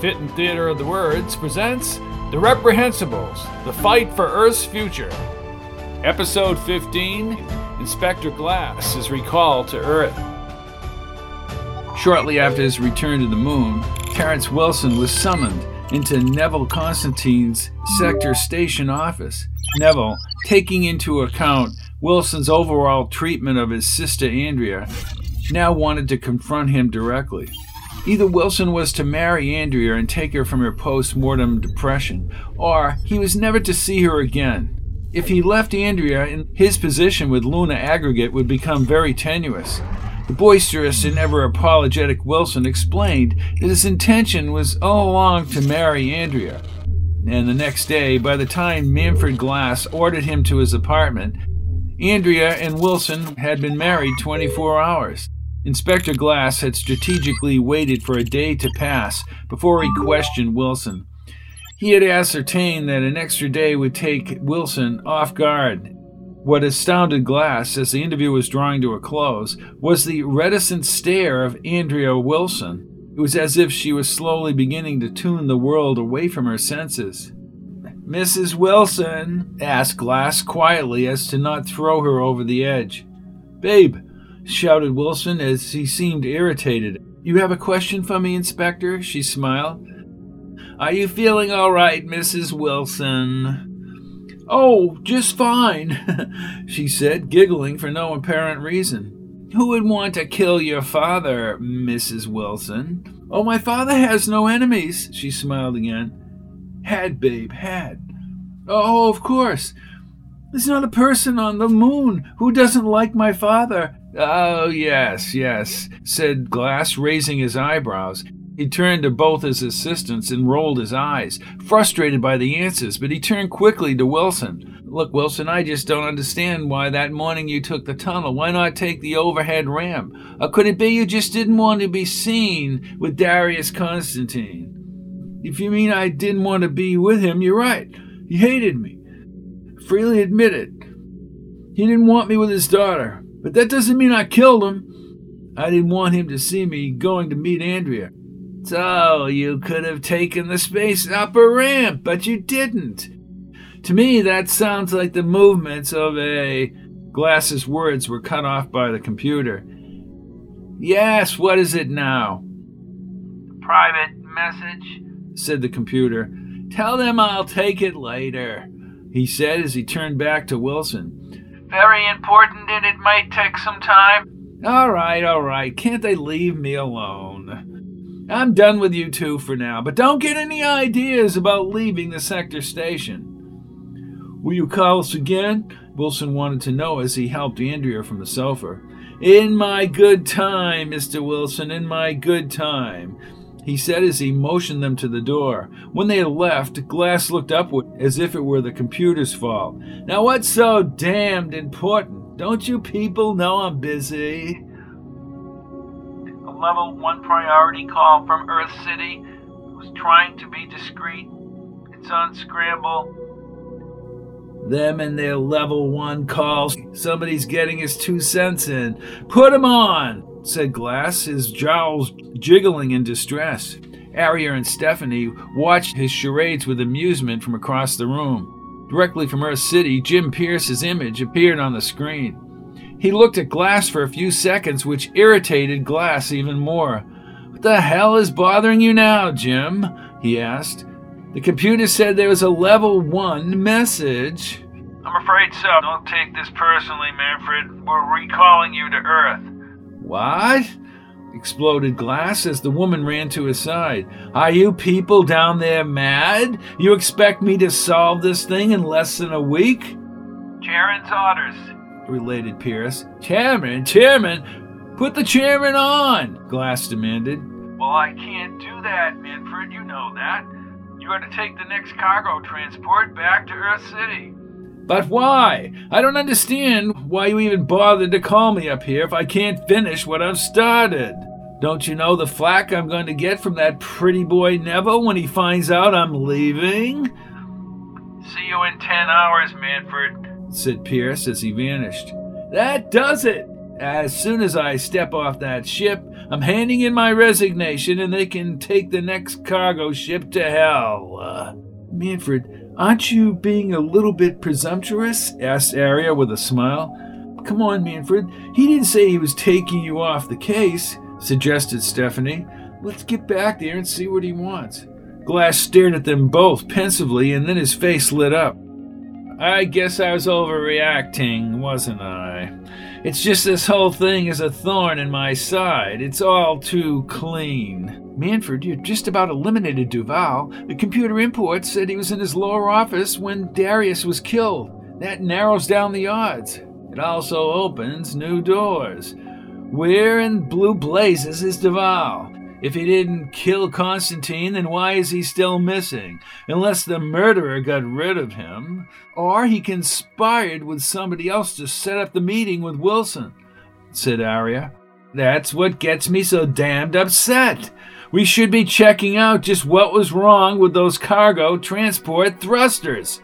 Fitton Theater of the Words presents The Reprehensibles The Fight for Earth's Future. Episode 15 Inspector Glass is recalled to Earth. Shortly after his return to the moon, Terrence Wilson was summoned into Neville Constantine's Sector Station office. Neville, taking into account Wilson's overall treatment of his sister Andrea, now wanted to confront him directly. Either Wilson was to marry Andrea and take her from her post mortem depression, or he was never to see her again. If he left Andrea, his position with Luna Aggregate would become very tenuous. The boisterous and ever apologetic Wilson explained that his intention was all along to marry Andrea. And the next day, by the time Manfred Glass ordered him to his apartment, Andrea and Wilson had been married 24 hours. Inspector Glass had strategically waited for a day to pass before he questioned Wilson. He had ascertained that an extra day would take Wilson off guard. What astounded Glass as the interview was drawing to a close was the reticent stare of Andrea Wilson. It was as if she was slowly beginning to tune the world away from her senses. Mrs. Wilson, asked Glass quietly as to not throw her over the edge. Babe, shouted Wilson as he seemed irritated. You have a question for me, Inspector? She smiled. Are you feeling all right, Mrs. Wilson? Oh, just fine, she said, giggling for no apparent reason. Who would want to kill your father, Mrs. Wilson? Oh, my father has no enemies, she smiled again. Had, babe, had. Oh, of course. There's not a person on the moon who doesn't like my father. Oh, yes, yes, said Glass, raising his eyebrows. He turned to both his assistants and rolled his eyes, frustrated by the answers, but he turned quickly to Wilson. Look, Wilson, I just don't understand why that morning you took the tunnel. Why not take the overhead ramp? Or could it be you just didn't want to be seen with Darius Constantine? If you mean I didn't want to be with him, you're right. He hated me. Freely admitted. He didn't want me with his daughter. But that doesn't mean I killed him. I didn't want him to see me going to meet Andrea. So you could have taken the space upper ramp, but you didn't. To me, that sounds like the movements of a. Glass's words were cut off by the computer. Yes, what is it now? Private message, said the computer. Tell them I'll take it later, he said as he turned back to Wilson. Very important and it might take some time. All right, all right. Can't they leave me alone? I'm done with you two for now, but don't get any ideas about leaving the sector station. Will you call us again? Wilson wanted to know as he helped Andrea from the sofa. In my good time, Mr. Wilson, in my good time he said as he motioned them to the door. When they had left, Glass looked upward as if it were the computer's fault. Now, what's so damned important? Don't you people know I'm busy? A level one priority call from Earth City was trying to be discreet. It's on scramble. Them and their level one calls. Somebody's getting his two cents in. Put 'em on! Said Glass, his jowls jiggling in distress. Aria and Stephanie watched his charades with amusement from across the room. Directly from Earth City, Jim Pierce's image appeared on the screen. He looked at Glass for a few seconds, which irritated Glass even more. What the hell is bothering you now, Jim? he asked. The computer said there was a level one message. I'm afraid so. Don't take this personally, Manfred. We're recalling you to Earth. What? exploded Glass as the woman ran to his side. Are you people down there mad? You expect me to solve this thing in less than a week? Chairman's orders, related Pierce. Chairman, chairman, put the chairman on, Glass demanded. Well, I can't do that, Manfred. You know that. You got to take the next cargo transport back to Earth City. But why? I don't understand why you even bothered to call me up here if I can't finish what I've started. Don't you know the flack I'm going to get from that pretty boy Neville when he finds out I'm leaving? See you in ten hours, Manfred, said Pierce as he vanished. That does it, As soon as I step off that ship, I'm handing in my resignation and they can take the next cargo ship to hell. Uh, Manfred, aren't you being a little bit presumptuous? asked Aria with a smile. Come on, Manfred. He didn't say he was taking you off the case, suggested Stephanie. Let's get back there and see what he wants. Glass stared at them both pensively, and then his face lit up. I guess I was overreacting, wasn't I? It's just this whole thing is a thorn in my side. It's all too clean. Manfred, you just about eliminated Duval. The computer import said he was in his lower office when Darius was killed. That narrows down the odds. It also opens new doors. Where in blue blazes is Duval? If he didn't kill Constantine, then why is he still missing? Unless the murderer got rid of him. Or he conspired with somebody else to set up the meeting with Wilson, said Aria. That's what gets me so damned upset. We should be checking out just what was wrong with those cargo transport thrusters.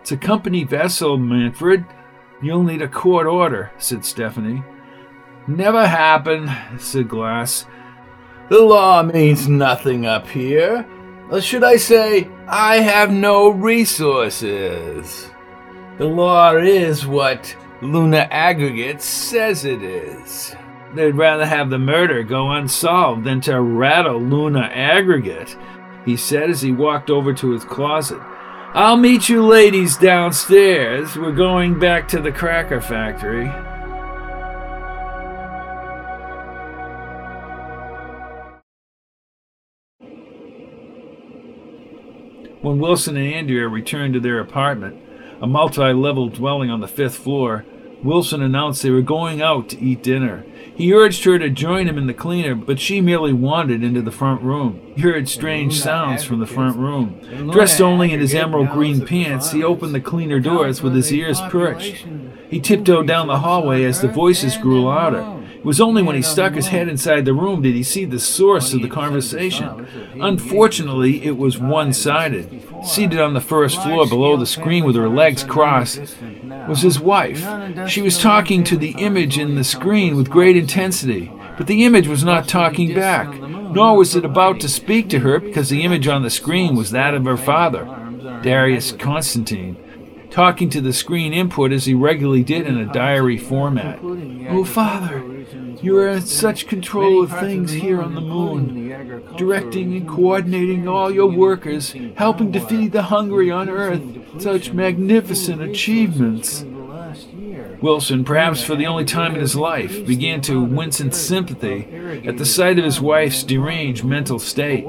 It's a company vessel, Manfred. You'll need a court order, said Stephanie. Never happened, said Glass. The law means nothing up here. Or should I say, I have no resources. The law is what Luna Aggregate says it is. They'd rather have the murder go unsolved than to rattle Luna Aggregate, he said as he walked over to his closet. I'll meet you ladies downstairs. We're going back to the cracker factory. When Wilson and Andrea returned to their apartment, a multi level dwelling on the fifth floor, Wilson announced they were going out to eat dinner. He urged her to join him in the cleaner, but she merely wandered into the front room. He heard strange sounds from the front room. Dressed only in his emerald green pants, he opened the cleaner doors with his ears perched. He tiptoed down the hallway as the voices grew louder. It was only when he stuck his head inside the room did he see the source of the conversation. Unfortunately, it was one sided. Seated on the first floor below the screen with her legs crossed was his wife. She was talking to the image in the screen with great intensity, but the image was not talking back, nor was it about to speak to her because the image on the screen was that of her father, Darius Constantine talking to the screen input as he regularly did in a diary format. Oh, Father, you are in such control of things here on the moon, directing and coordinating all your workers, helping to feed the hungry on Earth. Such magnificent achievements. Wilson, perhaps for the only time in his life, began to wince in sympathy at the sight of his wife's deranged mental state.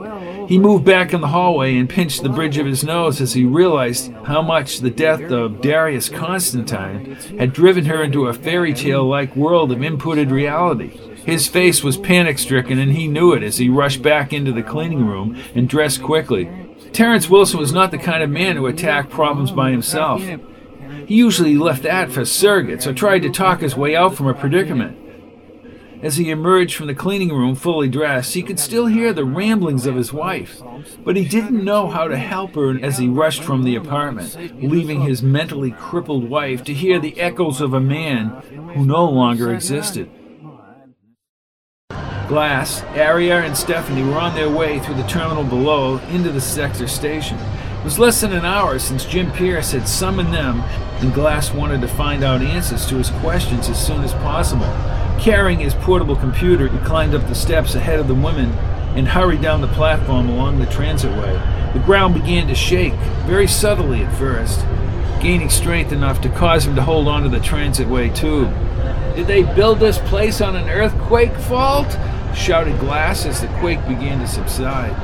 He moved back in the hallway and pinched the bridge of his nose as he realized how much the death of Darius Constantine had driven her into a fairy tale like world of inputted reality. His face was panic stricken, and he knew it as he rushed back into the cleaning room and dressed quickly. Terence Wilson was not the kind of man to attack problems by himself. He usually left that for surrogates or tried to talk his way out from a predicament. As he emerged from the cleaning room fully dressed, he could still hear the ramblings of his wife, but he didn't know how to help her as he rushed from the apartment, leaving his mentally crippled wife to hear the echoes of a man who no longer existed. Glass, Aria, and Stephanie were on their way through the terminal below into the sector station. It was less than an hour since Jim Pierce had summoned them, and Glass wanted to find out answers to his questions as soon as possible. Carrying his portable computer, he climbed up the steps ahead of the women and hurried down the platform along the transitway. The ground began to shake, very subtly at first, gaining strength enough to cause him to hold onto the transitway tube. Did they build this place on an earthquake fault? shouted Glass as the quake began to subside.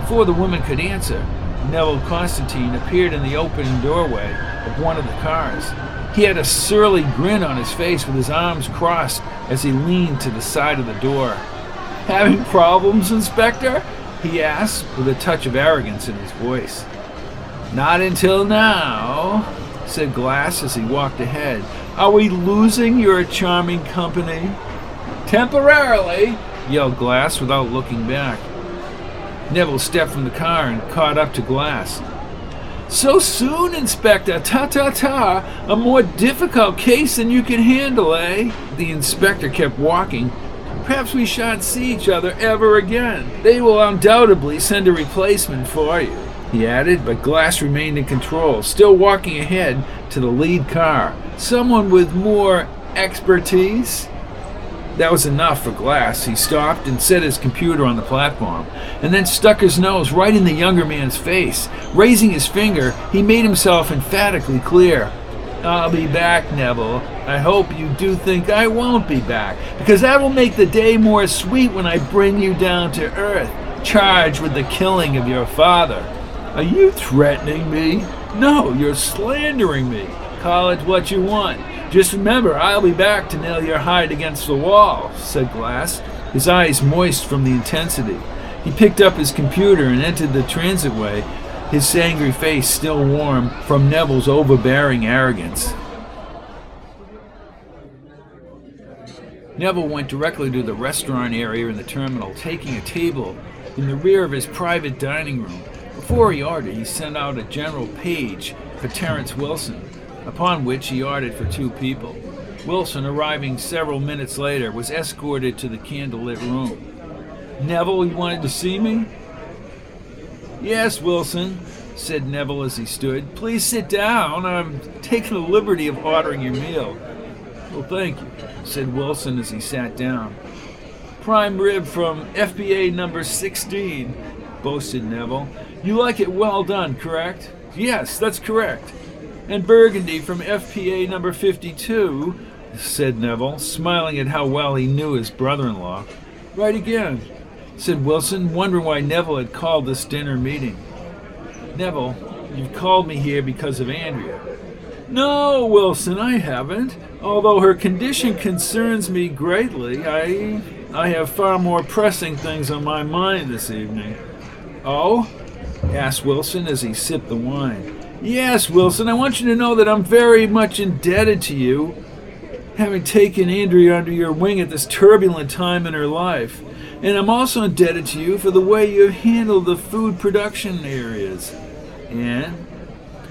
Before the woman could answer, Neville Constantine appeared in the open doorway of one of the cars. He had a surly grin on his face with his arms crossed as he leaned to the side of the door. Having problems, Inspector? he asked with a touch of arrogance in his voice. Not until now, said Glass as he walked ahead. Are we losing your charming company? Temporarily, yelled Glass without looking back. Neville stepped from the car and caught up to Glass. So soon, Inspector. Ta ta ta. A more difficult case than you can handle, eh? The inspector kept walking. Perhaps we shan't see each other ever again. They will undoubtedly send a replacement for you, he added, but Glass remained in control, still walking ahead to the lead car. Someone with more expertise? That was enough for Glass. He stopped and set his computer on the platform, and then stuck his nose right in the younger man's face. Raising his finger, he made himself emphatically clear. I'll be back, Neville. I hope you do think I won't be back, because that will make the day more sweet when I bring you down to Earth, charged with the killing of your father. Are you threatening me? No, you're slandering me. Call it what you want. Just remember, I'll be back to nail your hide against the wall, said Glass, his eyes moist from the intensity. He picked up his computer and entered the transitway, his angry face still warm from Neville's overbearing arrogance. Neville went directly to the restaurant area in the terminal, taking a table in the rear of his private dining room. Before he ordered, he sent out a general page for Terence Wilson, upon which he ordered for two people. Wilson, arriving several minutes later, was escorted to the candlelit room. Neville, you wanted to see me? Yes, Wilson, said Neville as he stood. Please sit down. I'm taking the liberty of ordering your meal. Well, thank you, said Wilson as he sat down. Prime rib from FPA number 16, boasted Neville. You like it well done, correct? Yes, that's correct. And Burgundy from FPA number 52, said Neville, smiling at how well he knew his brother in law. Right again, said Wilson, wondering why Neville had called this dinner meeting. Neville, you've called me here because of Andrea. No, Wilson, I haven't. Although her condition concerns me greatly, I I have far more pressing things on my mind this evening. Oh? asked Wilson as he sipped the wine. Yes, Wilson, I want you to know that I'm very much indebted to you, having taken Andrea under your wing at this turbulent time in her life. And I'm also indebted to you for the way you have handled the food production areas. And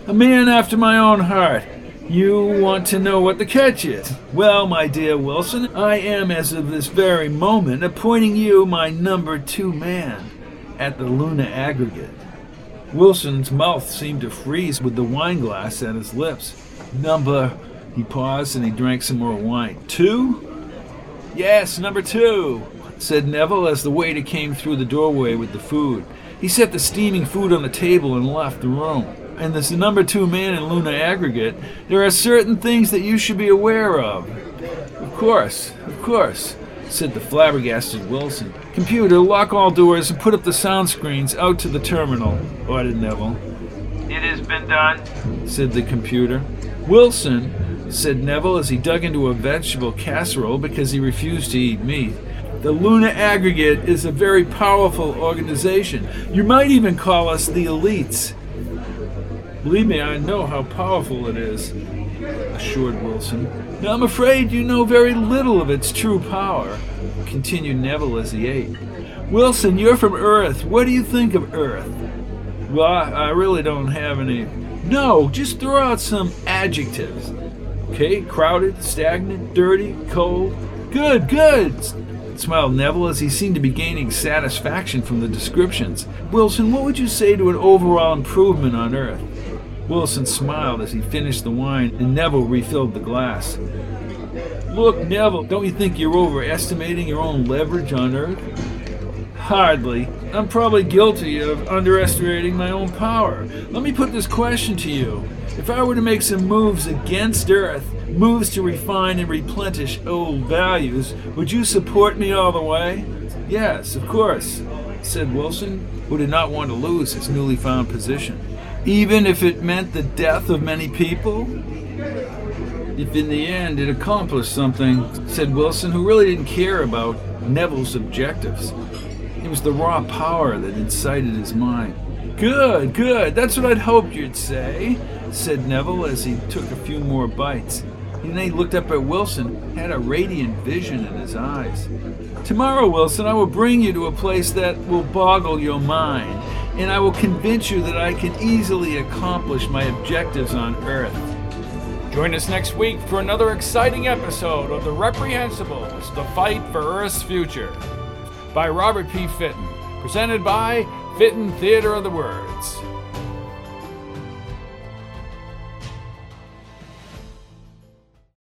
a man after my own heart. You want to know what the catch is? Well, my dear Wilson, I am, as of this very moment, appointing you my number two man at the Luna Aggregate. Wilson's mouth seemed to freeze with the wine glass at his lips. Number. He paused and he drank some more wine. Two? Yes, number two, said Neville as the waiter came through the doorway with the food. He set the steaming food on the table and left the room. And as the number two man in Luna Aggregate, there are certain things that you should be aware of. Of course, of course, said the flabbergasted Wilson. Computer, lock all doors and put up the sound screens out to the terminal, oh, ordered Neville. It has been done, said the computer. Wilson, said Neville as he dug into a vegetable casserole because he refused to eat meat. The Luna Aggregate is a very powerful organization. You might even call us the elites. Believe me, I know how powerful it is, assured Wilson. I'm afraid you know very little of its true power, continued Neville as he ate. Wilson, you're from Earth. What do you think of Earth? Well, I, I really don't have any. No, just throw out some adjectives. Okay, crowded, stagnant, dirty, cold. Good, good, smiled Neville as he seemed to be gaining satisfaction from the descriptions. Wilson, what would you say to an overall improvement on Earth? Wilson smiled as he finished the wine, and Neville refilled the glass. Look, Neville, don't you think you're overestimating your own leverage on Earth? Hardly. I'm probably guilty of underestimating my own power. Let me put this question to you. If I were to make some moves against Earth, moves to refine and replenish old values, would you support me all the way? Yes, of course, said Wilson, who did not want to lose his newly found position. Even if it meant the death of many people? If in the end it accomplished something, said Wilson, who really didn't care about Neville's objectives. It was the raw power that incited his mind. Good, good, that's what I'd hoped you'd say, said Neville as he took a few more bites. And then he looked up at Wilson, had a radiant vision in his eyes. Tomorrow, Wilson, I will bring you to a place that will boggle your mind. And I will convince you that I can easily accomplish my objectives on Earth. Join us next week for another exciting episode of The Reprehensibles The Fight for Earth's Future by Robert P. Fitton, presented by Fitton Theater of the Words.